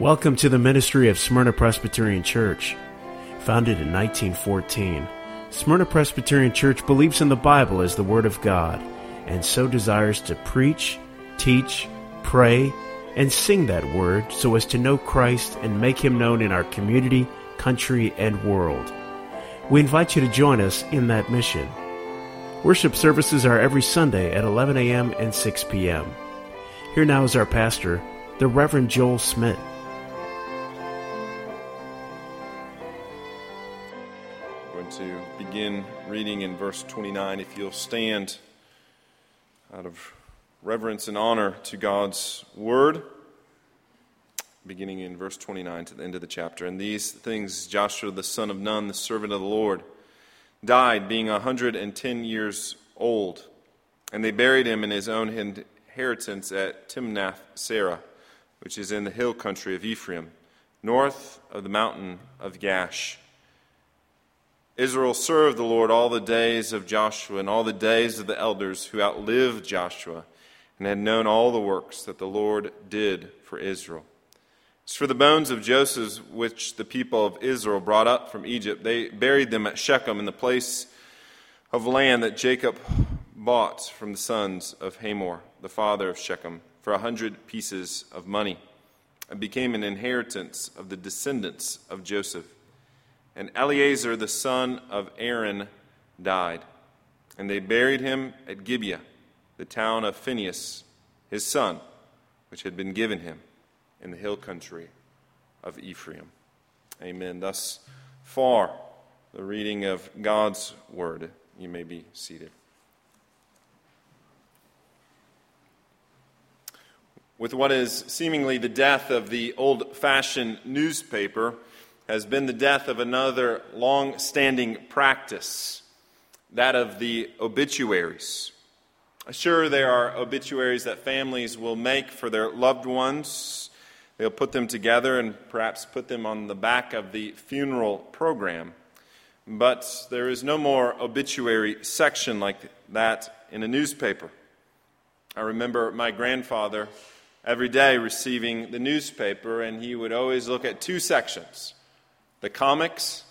Welcome to the ministry of Smyrna Presbyterian Church. Founded in 1914, Smyrna Presbyterian Church believes in the Bible as the Word of God and so desires to preach, teach, pray, and sing that Word so as to know Christ and make Him known in our community, country, and world. We invite you to join us in that mission. Worship services are every Sunday at 11 a.m. and 6 p.m. Here now is our pastor, the Reverend Joel Smith. To begin reading in verse 29. If you'll stand out of reverence and honor to God's word, beginning in verse 29 to the end of the chapter. And these things Joshua the son of Nun, the servant of the Lord, died, being a 110 years old. And they buried him in his own inheritance at Timnath Serah, which is in the hill country of Ephraim, north of the mountain of Gaash. Israel served the Lord all the days of Joshua and all the days of the elders who outlived Joshua and had known all the works that the Lord did for Israel. As for the bones of Joseph, which the people of Israel brought up from Egypt, they buried them at Shechem in the place of land that Jacob bought from the sons of Hamor, the father of Shechem, for a hundred pieces of money. It became an inheritance of the descendants of Joseph. And Eleazar the son of Aaron died. And they buried him at Gibeah, the town of Phinehas, his son, which had been given him in the hill country of Ephraim. Amen. Thus far, the reading of God's word. You may be seated. With what is seemingly the death of the old fashioned newspaper, has been the death of another long standing practice, that of the obituaries. Sure, there are obituaries that families will make for their loved ones. They'll put them together and perhaps put them on the back of the funeral program. But there is no more obituary section like that in a newspaper. I remember my grandfather every day receiving the newspaper, and he would always look at two sections the comics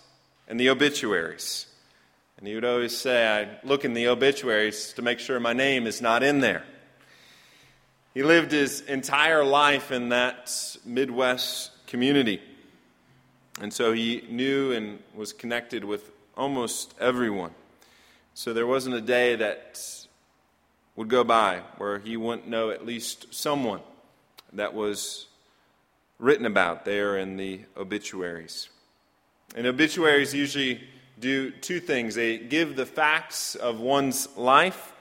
and the obituaries. And he would always say, I look in the obituaries to make sure my name is not in there. He lived his entire life in that Midwest community. And so he knew and was connected with almost everyone. So there wasn't a day that would go by where he wouldn't know at least someone that was written about there in the obituaries. And obituaries usually do two things they give the facts of one's life,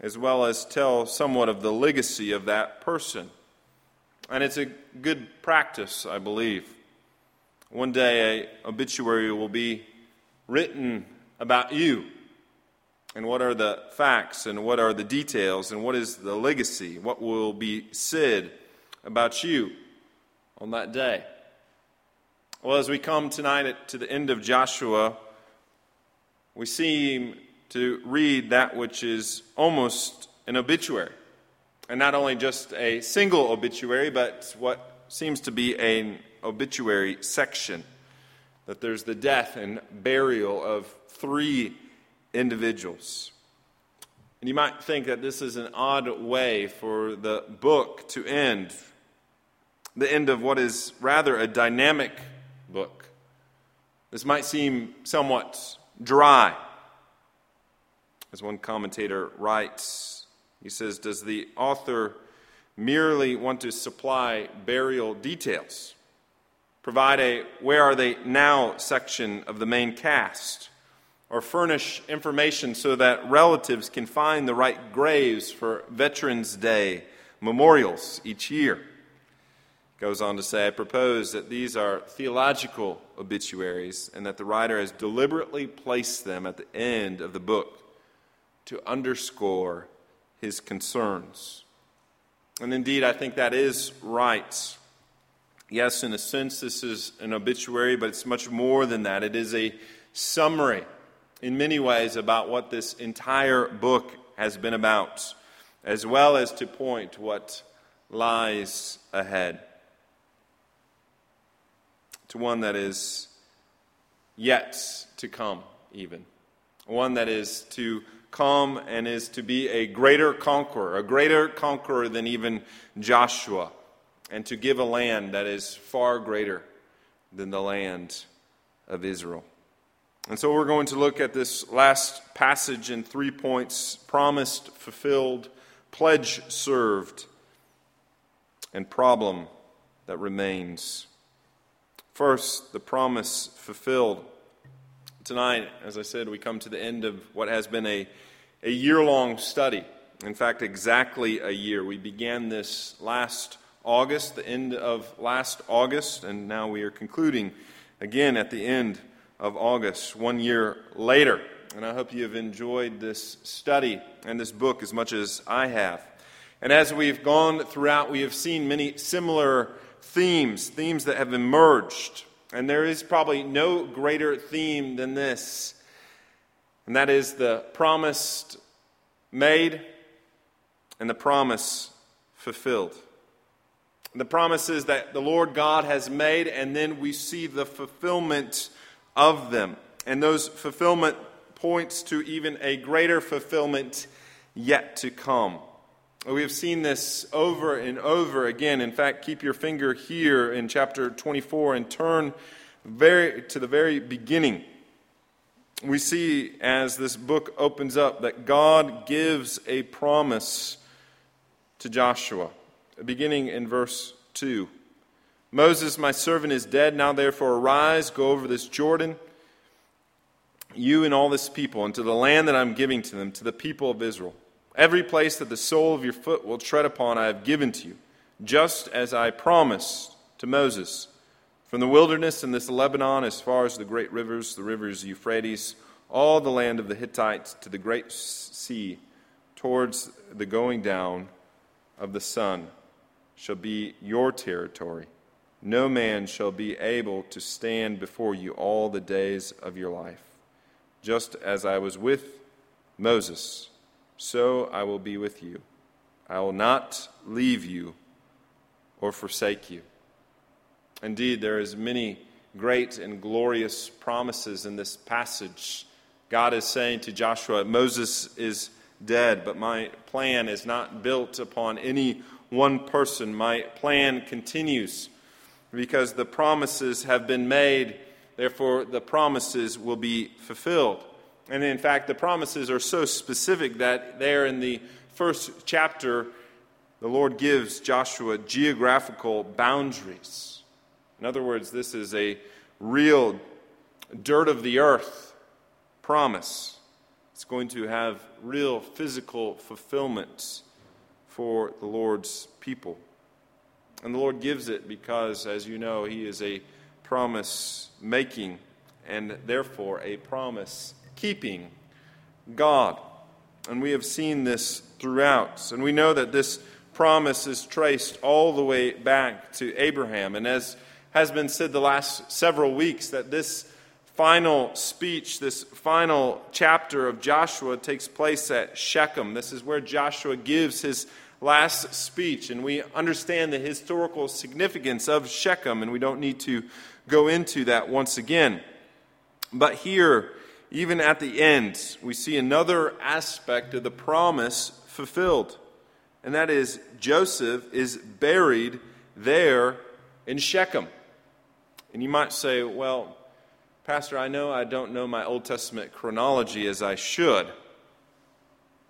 as well as tell somewhat of the legacy of that person. And it's a good practice, I believe. One day, an obituary will be written about you. And what are the facts, and what are the details, and what is the legacy? What will be said about you on that day? Well, as we come tonight to the end of Joshua, we seem to read that which is almost an obituary. And not only just a single obituary, but what seems to be an obituary section. That there's the death and burial of three individuals. And you might think that this is an odd way for the book to end. The end of what is rather a dynamic. This might seem somewhat dry. As one commentator writes, he says, Does the author merely want to supply burial details? Provide a where are they now section of the main cast? Or furnish information so that relatives can find the right graves for Veterans Day memorials each year? Goes on to say, I propose that these are theological obituaries and that the writer has deliberately placed them at the end of the book to underscore his concerns. And indeed, I think that is right. Yes, in a sense, this is an obituary, but it's much more than that. It is a summary, in many ways, about what this entire book has been about, as well as to point what lies ahead. To one that is yet to come, even. One that is to come and is to be a greater conqueror, a greater conqueror than even Joshua, and to give a land that is far greater than the land of Israel. And so we're going to look at this last passage in three points promised, fulfilled, pledge served, and problem that remains. First, the promise fulfilled. Tonight, as I said, we come to the end of what has been a, a year long study. In fact, exactly a year. We began this last August, the end of last August, and now we are concluding again at the end of August, one year later. And I hope you have enjoyed this study and this book as much as I have. And as we've gone throughout, we have seen many similar themes, themes that have emerged. And there is probably no greater theme than this, and that is the promise made and the promise fulfilled. The promises that the Lord God has made, and then we see the fulfillment of them. And those fulfillment points to even a greater fulfillment yet to come. We have seen this over and over again. In fact, keep your finger here in chapter 24 and turn very, to the very beginning. We see as this book opens up that God gives a promise to Joshua, beginning in verse 2. Moses, my servant, is dead. Now, therefore, arise, go over this Jordan, you and all this people, into the land that I'm giving to them, to the people of Israel. Every place that the sole of your foot will tread upon, I have given to you, just as I promised to Moses. From the wilderness and this Lebanon, as far as the great rivers, the rivers Euphrates, all the land of the Hittites, to the great sea, towards the going down of the sun, shall be your territory no man shall be able to stand before you all the days of your life. Just as I was with Moses, so I will be with you. I will not leave you or forsake you. Indeed, there is many great and glorious promises in this passage. God is saying to Joshua, Moses is dead, but my plan is not built upon any one person. My plan continues because the promises have been made, therefore, the promises will be fulfilled. And in fact, the promises are so specific that there in the first chapter, the Lord gives Joshua geographical boundaries. In other words, this is a real dirt of the earth promise. It's going to have real physical fulfillment for the Lord's people. And the Lord gives it because, as you know, He is a promise making and therefore a promise keeping God. And we have seen this throughout. And we know that this promise is traced all the way back to Abraham. And as has been said the last several weeks, that this final speech, this final chapter of Joshua takes place at Shechem. This is where Joshua gives his last speech, and we understand the historical significance of Shechem, and we don't need to go into that once again. But here, even at the end, we see another aspect of the promise fulfilled, and that is Joseph is buried there in Shechem. And you might say, well, Pastor, I know I don't know my Old Testament chronology as I should.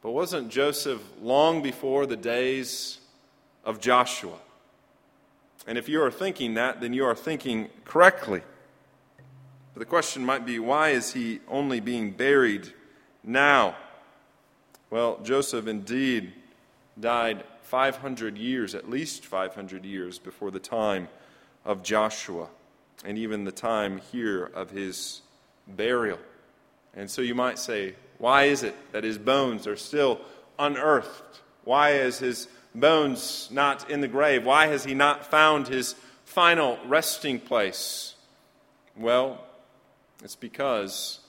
But wasn't Joseph long before the days of Joshua? And if you are thinking that, then you are thinking correctly. But the question might be why is he only being buried now? Well, Joseph indeed died 500 years, at least 500 years, before the time of Joshua, and even the time here of his burial. And so you might say, why is it that his bones are still unearthed? Why is his bones not in the grave? Why has he not found his final resting place? Well, it's because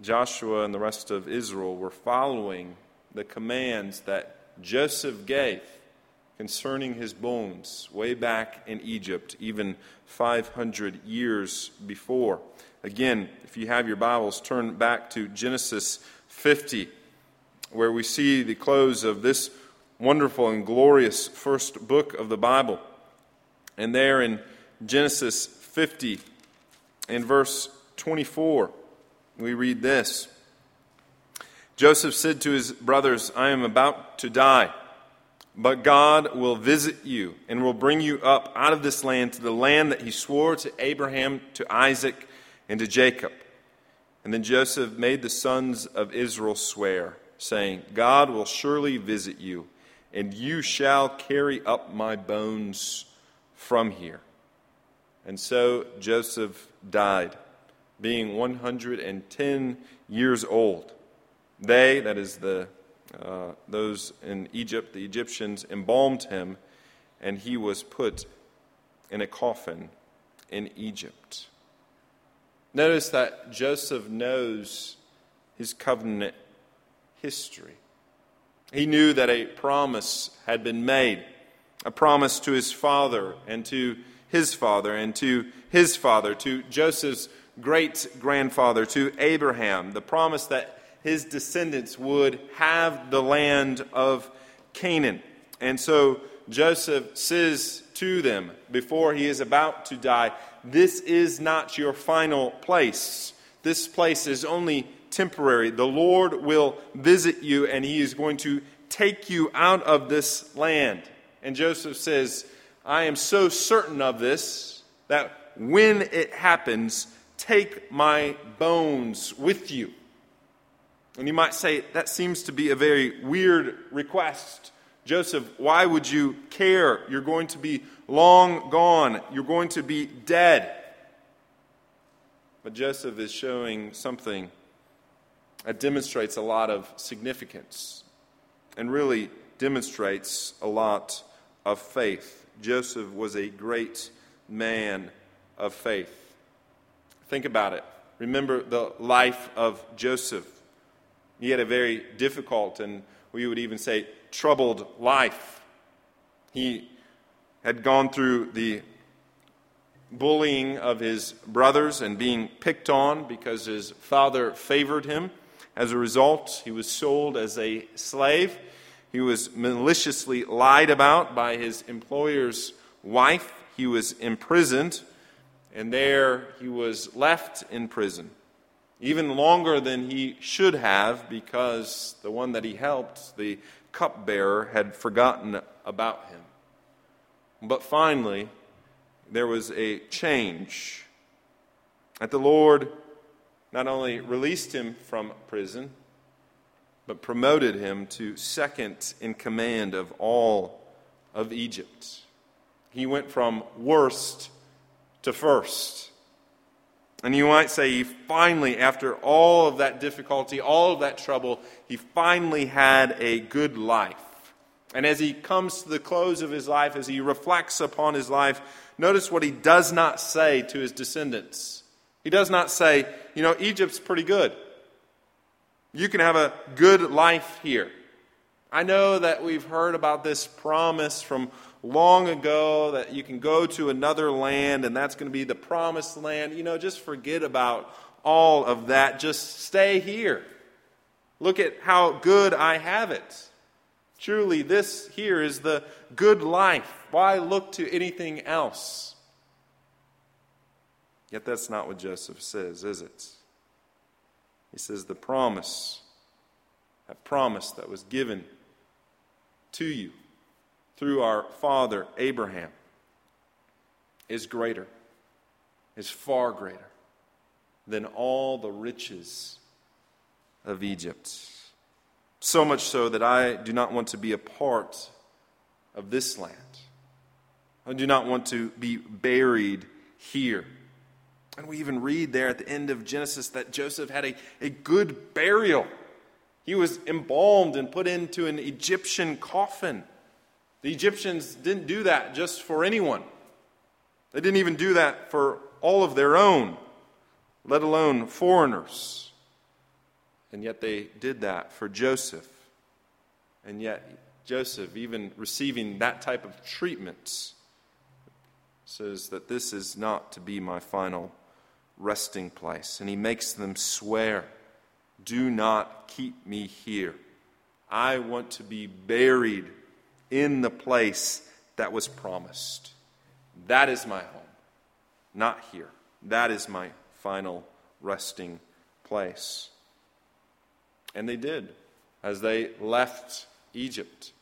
Joshua and the rest of Israel were following the commands that Joseph gave concerning his bones way back in Egypt, even 500 years before. Again, if you have your Bibles, turn back to Genesis 50, where we see the close of this wonderful and glorious first book of the Bible. And there in Genesis 50, in verse 24, we read this Joseph said to his brothers, I am about to die. But God will visit you and will bring you up out of this land to the land that he swore to Abraham, to Isaac, and to Jacob. And then Joseph made the sons of Israel swear, saying, God will surely visit you, and you shall carry up my bones from here. And so Joseph died, being 110 years old. They, that is the uh, those in Egypt, the Egyptians, embalmed him, and he was put in a coffin in Egypt. Notice that Joseph knows his covenant history. He knew that a promise had been made, a promise to his father and to his father and to his father, to Joseph's great grandfather, to Abraham, the promise that his descendants would have the land of Canaan. And so Joseph says to them before he is about to die, This is not your final place. This place is only temporary. The Lord will visit you and he is going to take you out of this land. And Joseph says, I am so certain of this that when it happens, take my bones with you. And you might say, that seems to be a very weird request. Joseph, why would you care? You're going to be long gone, you're going to be dead. But Joseph is showing something that demonstrates a lot of significance and really demonstrates a lot of faith. Joseph was a great man of faith. Think about it. Remember the life of Joseph. He had a very difficult and we would even say troubled life. He had gone through the bullying of his brothers and being picked on because his father favored him. As a result, he was sold as a slave. He was maliciously lied about by his employer's wife. He was imprisoned, and there he was left in prison even longer than he should have because the one that he helped, the cupbearer, had forgotten about him. But finally, there was a change. That the Lord not only released him from prison, but promoted him to second in command of all of Egypt. He went from worst to first. And you might say he finally, after all of that difficulty, all of that trouble, he finally had a good life. And as he comes to the close of his life, as he reflects upon his life, notice what he does not say to his descendants. He does not say, you know, Egypt's pretty good. You can have a good life here. I know that we've heard about this promise from long ago that you can go to another land and that's going to be the promised land. You know, just forget about all of that. Just stay here. Look at how good I have it. Truly, this here is the good life. Why look to anything else? Yet that's not what Joseph says, is it? He says, The promise, that promise that was given to you through our father Abraham is greater, is far greater than all the riches of Egypt. So much so that I do not want to be a part of this land. I do not want to be buried here. And we even read there at the end of Genesis that Joseph had a, a good burial. He was embalmed and put into an Egyptian coffin. The Egyptians didn't do that just for anyone, they didn't even do that for all of their own, let alone foreigners. And yet they did that for Joseph. And yet Joseph, even receiving that type of treatment, says that this is not to be my final resting place. And he makes them swear, Do not keep me here. I want to be buried in the place that was promised. That is my home, not here. That is my final resting place. And they did as they left Egypt,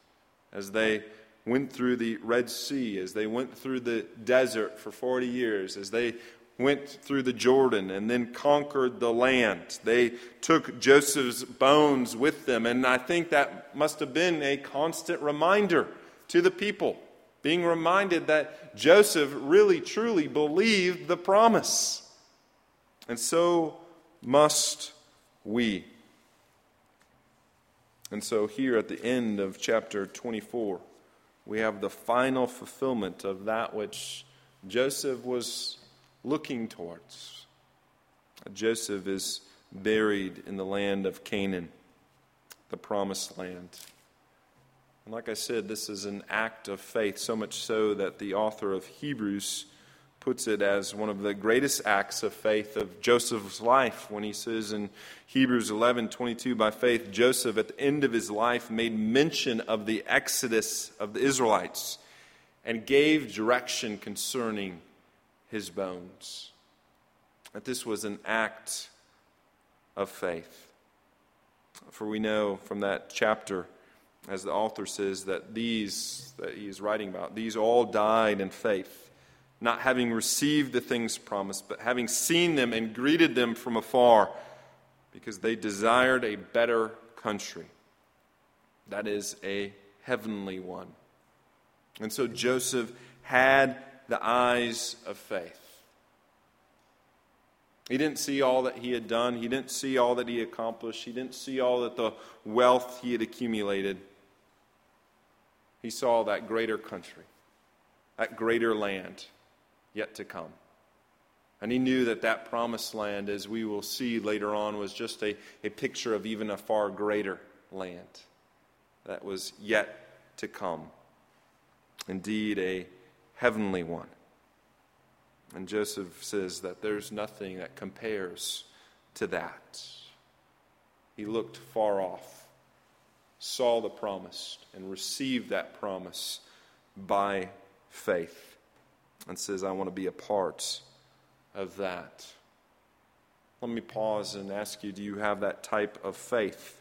as they went through the Red Sea, as they went through the desert for 40 years, as they went through the Jordan and then conquered the land. They took Joseph's bones with them, and I think that must have been a constant reminder to the people, being reminded that Joseph really truly believed the promise. And so must we. And so, here at the end of chapter 24, we have the final fulfillment of that which Joseph was looking towards. Joseph is buried in the land of Canaan, the promised land. And like I said, this is an act of faith, so much so that the author of Hebrews puts it as one of the greatest acts of faith of Joseph's life when he says in Hebrews 11:22 by faith Joseph at the end of his life made mention of the exodus of the Israelites and gave direction concerning his bones. That this was an act of faith. For we know from that chapter as the author says that these that he is writing about these all died in faith not having received the things promised, but having seen them and greeted them from afar, because they desired a better country. That is a heavenly one. And so Joseph had the eyes of faith. He didn't see all that he had done. He didn't see all that he accomplished. He didn't see all that the wealth he had accumulated. He saw that greater country, that greater land yet to come. And he knew that that promised land, as we will see later on, was just a, a picture of even a far greater land that was yet to come. Indeed, a heavenly one. And Joseph says that there's nothing that compares to that. He looked far off, saw the promise, and received that promise by faith and says, I want to be a part of that. Let me pause and ask you do you have that type of faith?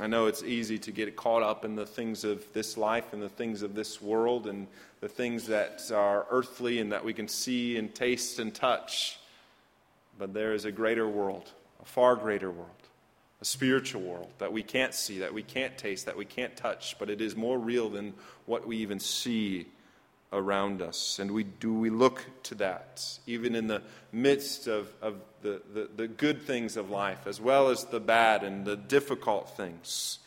I know it's easy to get caught up in the things of this life and the things of this world and the things that are earthly and that we can see and taste and touch. But there is a greater world, a far greater world a spiritual world that we can't see, that we can't taste, that we can't touch, but it is more real than what we even see around us. And we do we look to that, even in the midst of, of the, the, the good things of life, as well as the bad and the difficult things.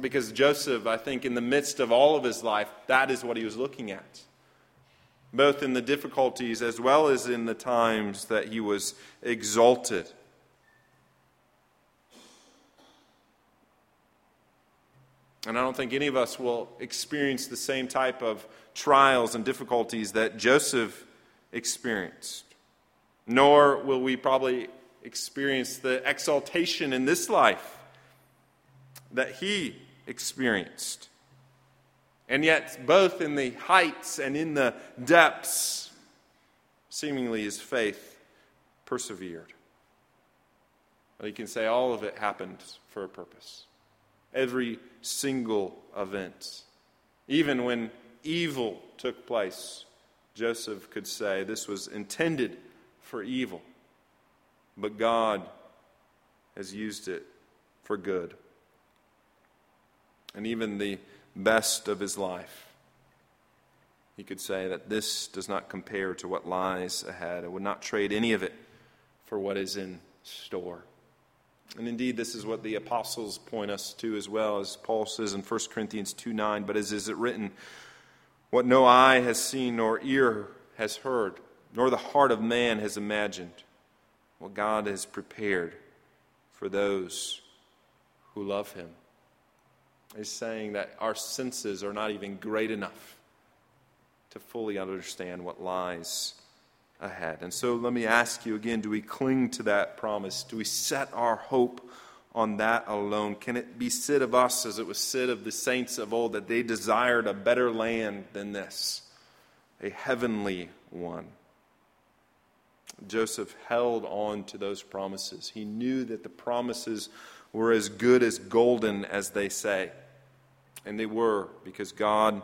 Because Joseph, I think, in the midst of all of his life, that is what he was looking at. Both in the difficulties as well as in the times that he was exalted. And I don't think any of us will experience the same type of trials and difficulties that Joseph experienced. Nor will we probably experience the exaltation in this life that he experienced. And yet, both in the heights and in the depths, seemingly his faith persevered. But you can say all of it happened for a purpose every single event. Even when evil took place, Joseph could say this was intended for evil, but God has used it for good. And even the best of his life, he could say that this does not compare to what lies ahead. I would not trade any of it for what is in store. And indeed, this is what the apostles point us to as well, as Paul says in 1 Corinthians 2 9. But as is it written, what no eye has seen, nor ear has heard, nor the heart of man has imagined, what God has prepared for those who love him. He's saying that our senses are not even great enough to fully understand what lies ahead. And so let me ask you again do we cling to that promise? Do we set our hope on that alone? Can it be said of us, as it was said of the saints of old, that they desired a better land than this, a heavenly one? Joseph held on to those promises. He knew that the promises were as good as golden as they say. And they were because God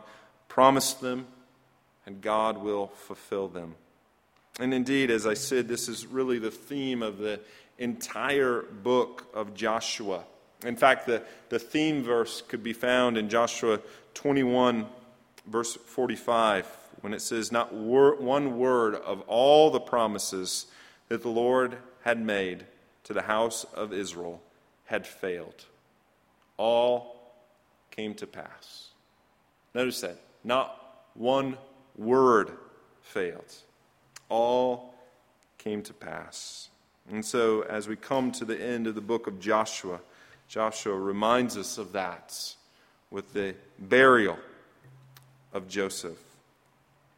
promised them and God will fulfill them. And indeed, as I said, this is really the theme of the entire book of Joshua. In fact, the, the theme verse could be found in Joshua 21, verse 45, when it says, Not wor- one word of all the promises that the Lord had made to the house of Israel had failed. All came to pass. Notice that. Not one word failed. All came to pass. And so, as we come to the end of the book of Joshua, Joshua reminds us of that with the burial of Joseph.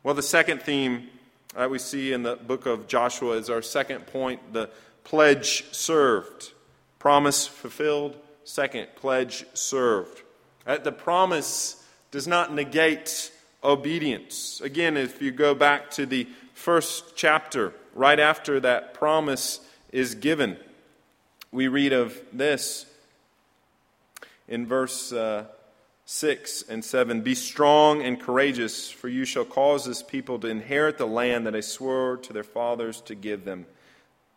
Well, the second theme that we see in the book of Joshua is our second point the pledge served. Promise fulfilled. Second, pledge served. The promise does not negate obedience. Again, if you go back to the first chapter, right after that promise is given, we read of this in verse uh, 6 and 7 Be strong and courageous, for you shall cause this people to inherit the land that I swore to their fathers to give them.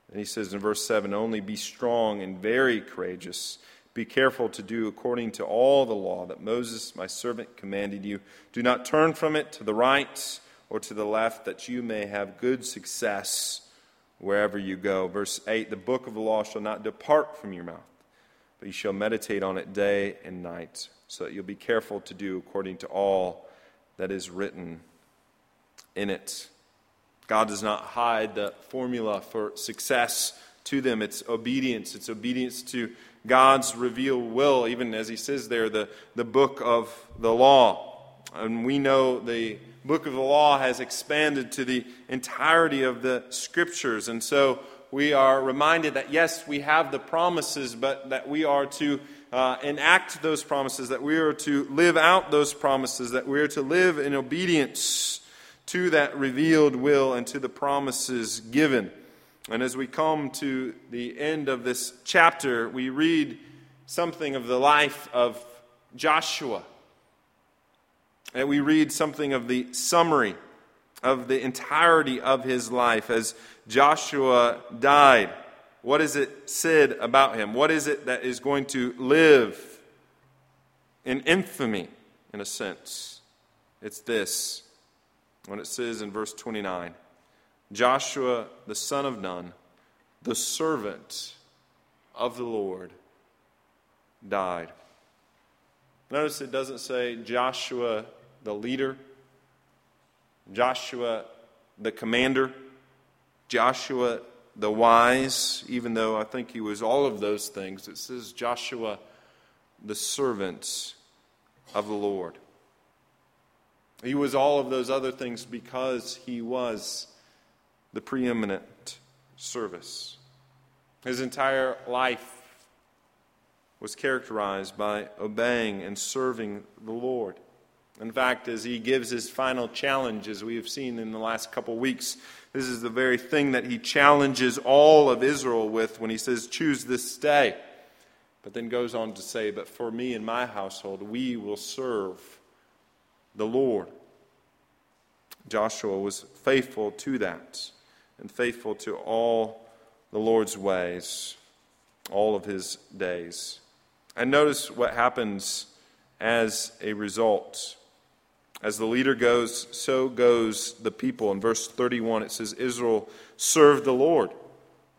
And he says in verse 7 Only be strong and very courageous. Be careful to do according to all the law that Moses, my servant, commanded you. Do not turn from it to the right or to the left, that you may have good success wherever you go. Verse 8 The book of the law shall not depart from your mouth, but you shall meditate on it day and night, so that you'll be careful to do according to all that is written in it. God does not hide the formula for success to them. It's obedience. It's obedience to God's revealed will, even as he says there, the, the book of the law. And we know the book of the law has expanded to the entirety of the scriptures. And so we are reminded that, yes, we have the promises, but that we are to uh, enact those promises, that we are to live out those promises, that we are to live in obedience to that revealed will and to the promises given. And as we come to the end of this chapter, we read something of the life of Joshua. And we read something of the summary of the entirety of his life as Joshua died. What is it said about him? What is it that is going to live in infamy, in a sense? It's this when it says in verse 29 Joshua, the son of Nun, the servant of the Lord, died. Notice it doesn't say Joshua, the leader, Joshua, the commander, Joshua, the wise, even though I think he was all of those things. It says Joshua, the servant of the Lord. He was all of those other things because he was the preeminent service. His entire life was characterized by obeying and serving the Lord. In fact, as he gives his final challenge, as we have seen in the last couple weeks, this is the very thing that he challenges all of Israel with when he says, Choose this day. But then goes on to say, But for me and my household, we will serve the Lord. Joshua was faithful to that and faithful to all the Lord's ways all of his days. And notice what happens as a result. As the leader goes, so goes the people. In verse 31, it says, Israel served the Lord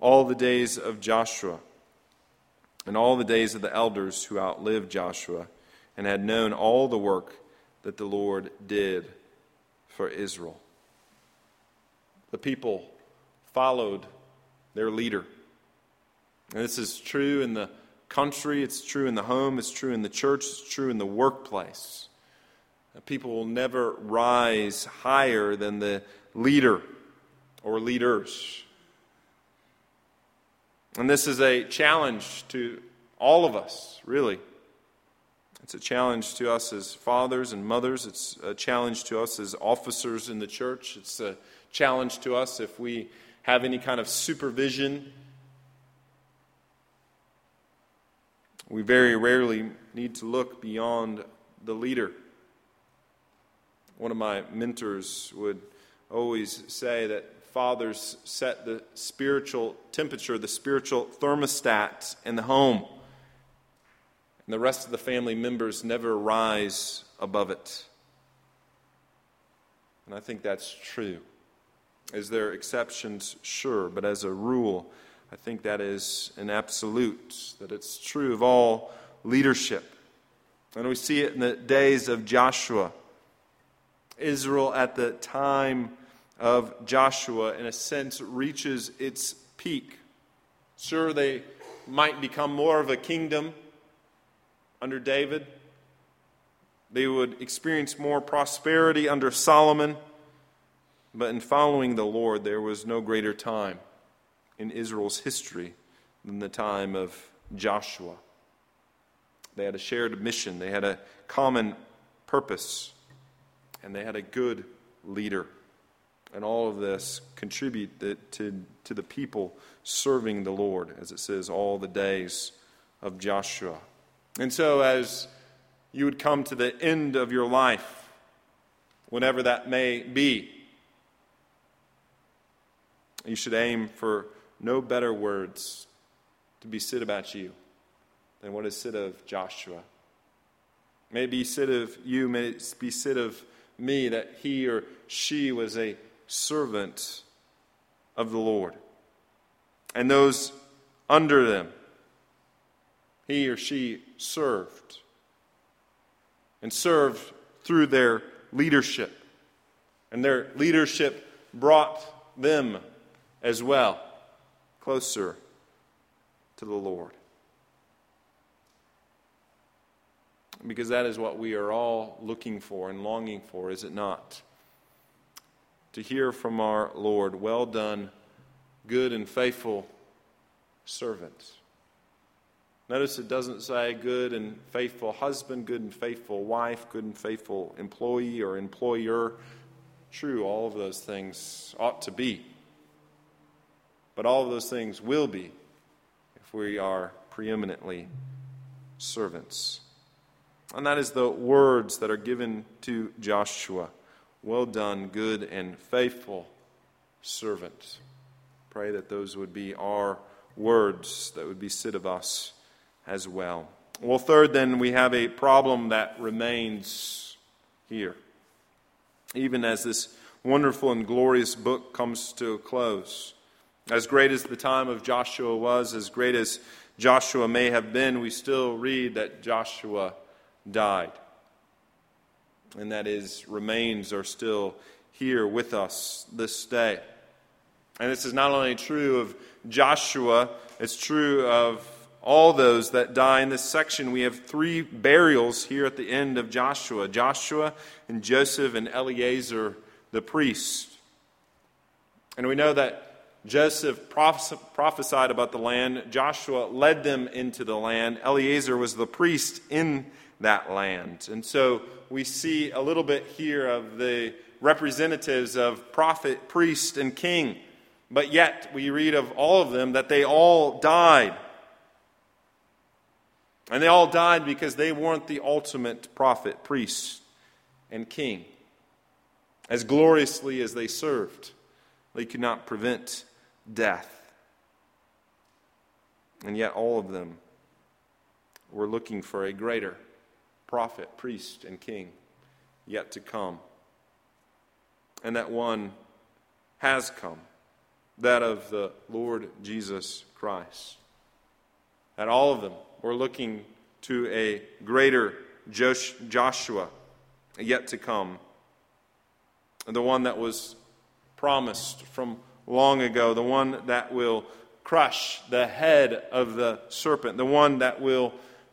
all the days of Joshua and all the days of the elders who outlived Joshua and had known all the work that the Lord did for Israel. The people followed their leader. And this is true in the country, it's true in the home, it's true in the church, it's true in the workplace. People will never rise higher than the leader or leaders. And this is a challenge to all of us, really. It's a challenge to us as fathers and mothers. It's a challenge to us as officers in the church. It's a challenge to us if we have any kind of supervision. We very rarely need to look beyond the leader. One of my mentors would always say that fathers set the spiritual temperature, the spiritual thermostat in the home. And the rest of the family members never rise above it. And I think that's true. Is there exceptions? Sure. But as a rule, I think that is an absolute, that it's true of all leadership. And we see it in the days of Joshua. Israel at the time of Joshua, in a sense, reaches its peak. Sure, they might become more of a kingdom under David. They would experience more prosperity under Solomon. But in following the Lord, there was no greater time in Israel's history than the time of Joshua. They had a shared mission, they had a common purpose and they had a good leader. And all of this contribute to, to the people serving the Lord, as it says, all the days of Joshua. And so, as you would come to the end of your life, whenever that may be, you should aim for no better words to be said about you than what is said of Joshua. May it be said of you, may it be said of me that he or she was a servant of the Lord. And those under them, he or she served. And served through their leadership. And their leadership brought them as well closer to the Lord. Because that is what we are all looking for and longing for, is it not? To hear from our Lord, well done, good and faithful servant. Notice it doesn't say good and faithful husband, good and faithful wife, good and faithful employee or employer. True, all of those things ought to be. But all of those things will be if we are preeminently servants. And that is the words that are given to Joshua. Well done, good and faithful servant. Pray that those would be our words that would be said of us as well. Well, third, then, we have a problem that remains here. Even as this wonderful and glorious book comes to a close. As great as the time of Joshua was, as great as Joshua may have been, we still read that Joshua died. And that his remains are still here with us this day. And this is not only true of Joshua, it's true of all those that die in this section. We have three burials here at the end of Joshua Joshua and Joseph and Eleazar the priest. And we know that Joseph prophesied about the land, Joshua led them into the land, Eleazar was the priest in that land. And so we see a little bit here of the representatives of prophet, priest, and king. But yet we read of all of them that they all died. And they all died because they weren't the ultimate prophet, priest, and king. As gloriously as they served, they could not prevent death. And yet all of them were looking for a greater prophet, priest, and king yet to come. And that one has come, that of the Lord Jesus Christ. And all of them were looking to a greater Joshua yet to come. The one that was promised from long ago, the one that will crush the head of the serpent, the one that will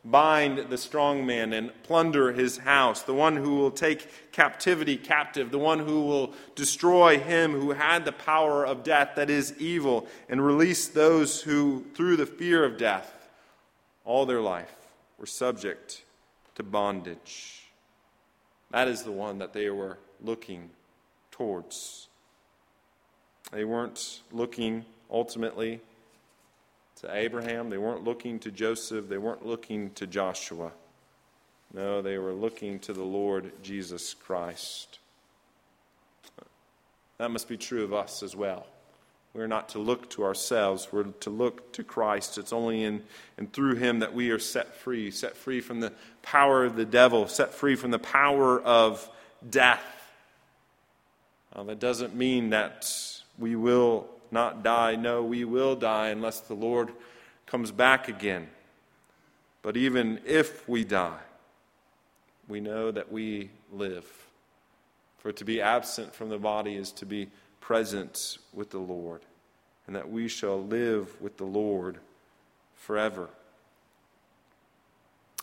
bind the strong man and plunder his house, the one who will take captivity captive, the one who will destroy him who had the power of death, that is evil, and release those who, through the fear of death, all their life were subject to bondage. That is the one that they were looking towards. They weren't looking ultimately to Abraham. They weren't looking to Joseph. They weren't looking to Joshua. No, they were looking to the Lord Jesus Christ. That must be true of us as well. We're not to look to ourselves, we're to look to Christ. It's only in and through Him that we are set free, set free from the power of the devil, set free from the power of death. That doesn't mean that we will not die. No, we will die unless the Lord comes back again. But even if we die, we know that we live. For to be absent from the body is to be present with the Lord, and that we shall live with the Lord forever.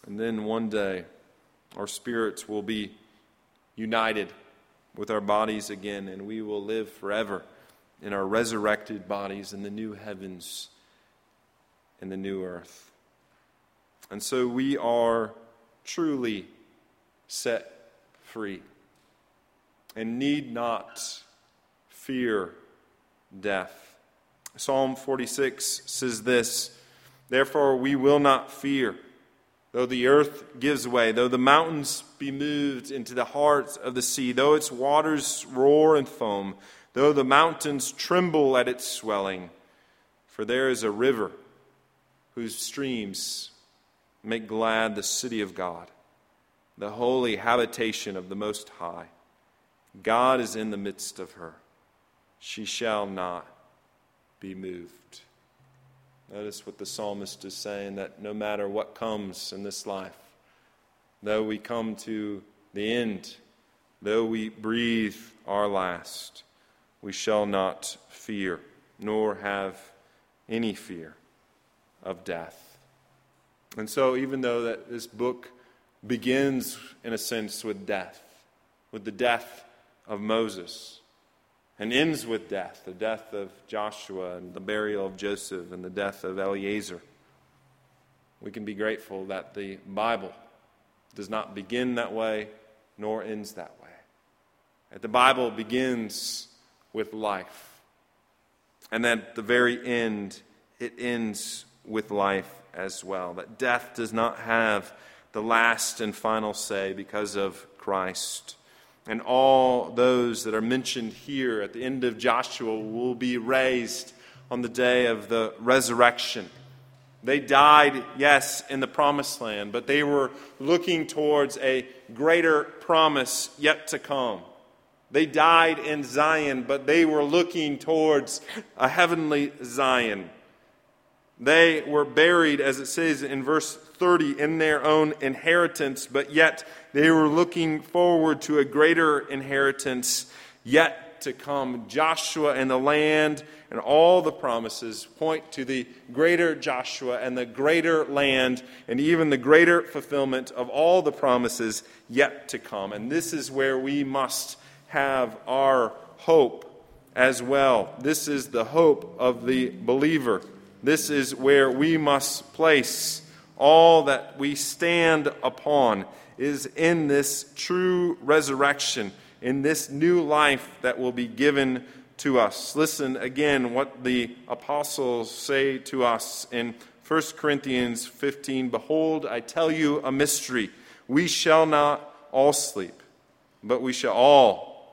And then one day, our spirits will be united with our bodies again, and we will live forever in our resurrected bodies in the new heavens and the new earth. And so we are truly set free and need not fear death. Psalm 46 says this Therefore, we will not fear, though the earth gives way, though the mountains be moved into the heart of the sea, though its waters roar and foam though the mountains tremble at its swelling. For there is a river whose streams make glad the city of God, the holy habitation of the Most High. God is in the midst of her. She shall not be moved. Notice what the psalmist is saying that no matter what comes in this life, though we come to the end, though we breathe our last, we shall not fear, nor have any fear of death. And so, even though that this book begins, in a sense, with death, with the death of Moses, and ends with death, the death of Joshua, and the burial of Joseph, and the death of Eleazar, we can be grateful that the Bible does not begin that way, nor ends that way. That the Bible begins with life. And at the very end, it ends with life as well. That death does not have the last and final say because of Christ. And all those that are mentioned here at the end of Joshua will be raised on the day of the resurrection. They died, yes, in the promised land, but they were looking towards a greater promise yet to come. They died in Zion, but they were looking towards a heavenly Zion. They were buried, as it says in verse 30, in their own inheritance, but yet they were looking forward to a greater inheritance yet to come. Joshua and the land and all the promises point to the greater Joshua and the greater land and even the greater fulfillment of all the promises yet to come. And this is where we must have our hope as well. This is the hope of the believer. This is where we must place all that we stand upon is in this true resurrection, in this new life that will be given to us. Listen again what the apostles say to us in 1 Corinthians 15 Behold, I tell you a mystery. We shall not all sleep, but we shall all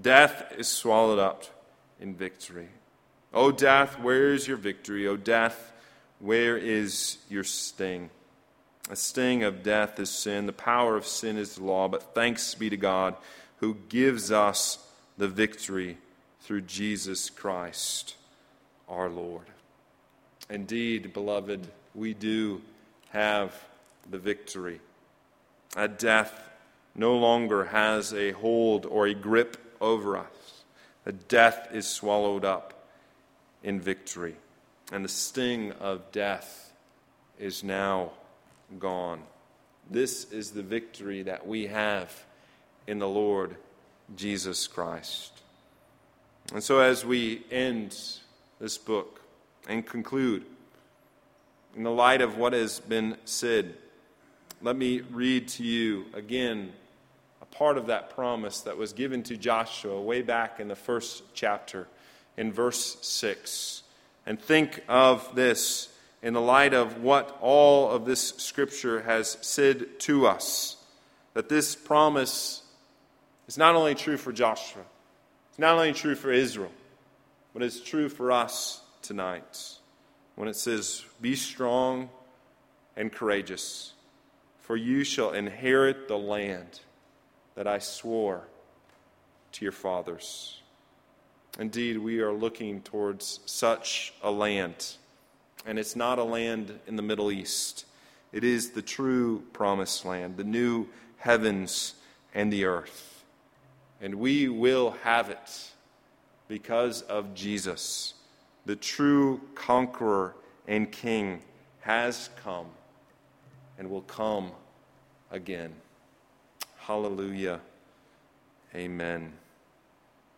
Death is swallowed up in victory. O death, where is your victory? O death, Where is your sting? The sting of death is sin. The power of sin is the law. But thanks be to God who gives us the victory through Jesus Christ our Lord. Indeed, beloved, we do have the victory. A death no longer has a hold or a grip over us. The death is swallowed up in victory, and the sting of death is now gone. This is the victory that we have in the Lord Jesus Christ. And so, as we end this book and conclude, in the light of what has been said, let me read to you again part of that promise that was given to Joshua way back in the first chapter, in verse 6. And think of this in the light of what all of this scripture has said to us that this promise is not only true for Joshua, it's not only true for Israel, but it's true for us tonight when it says, Be strong and courageous, for you shall inherit the land that I swore to your fathers. Indeed, we are looking towards such a land. And it's not a land in the Middle East, it is the true promised land, the new heavens and the earth. And we will have it because of Jesus, the true conqueror and king, has come and will come again. Hallelujah. Amen.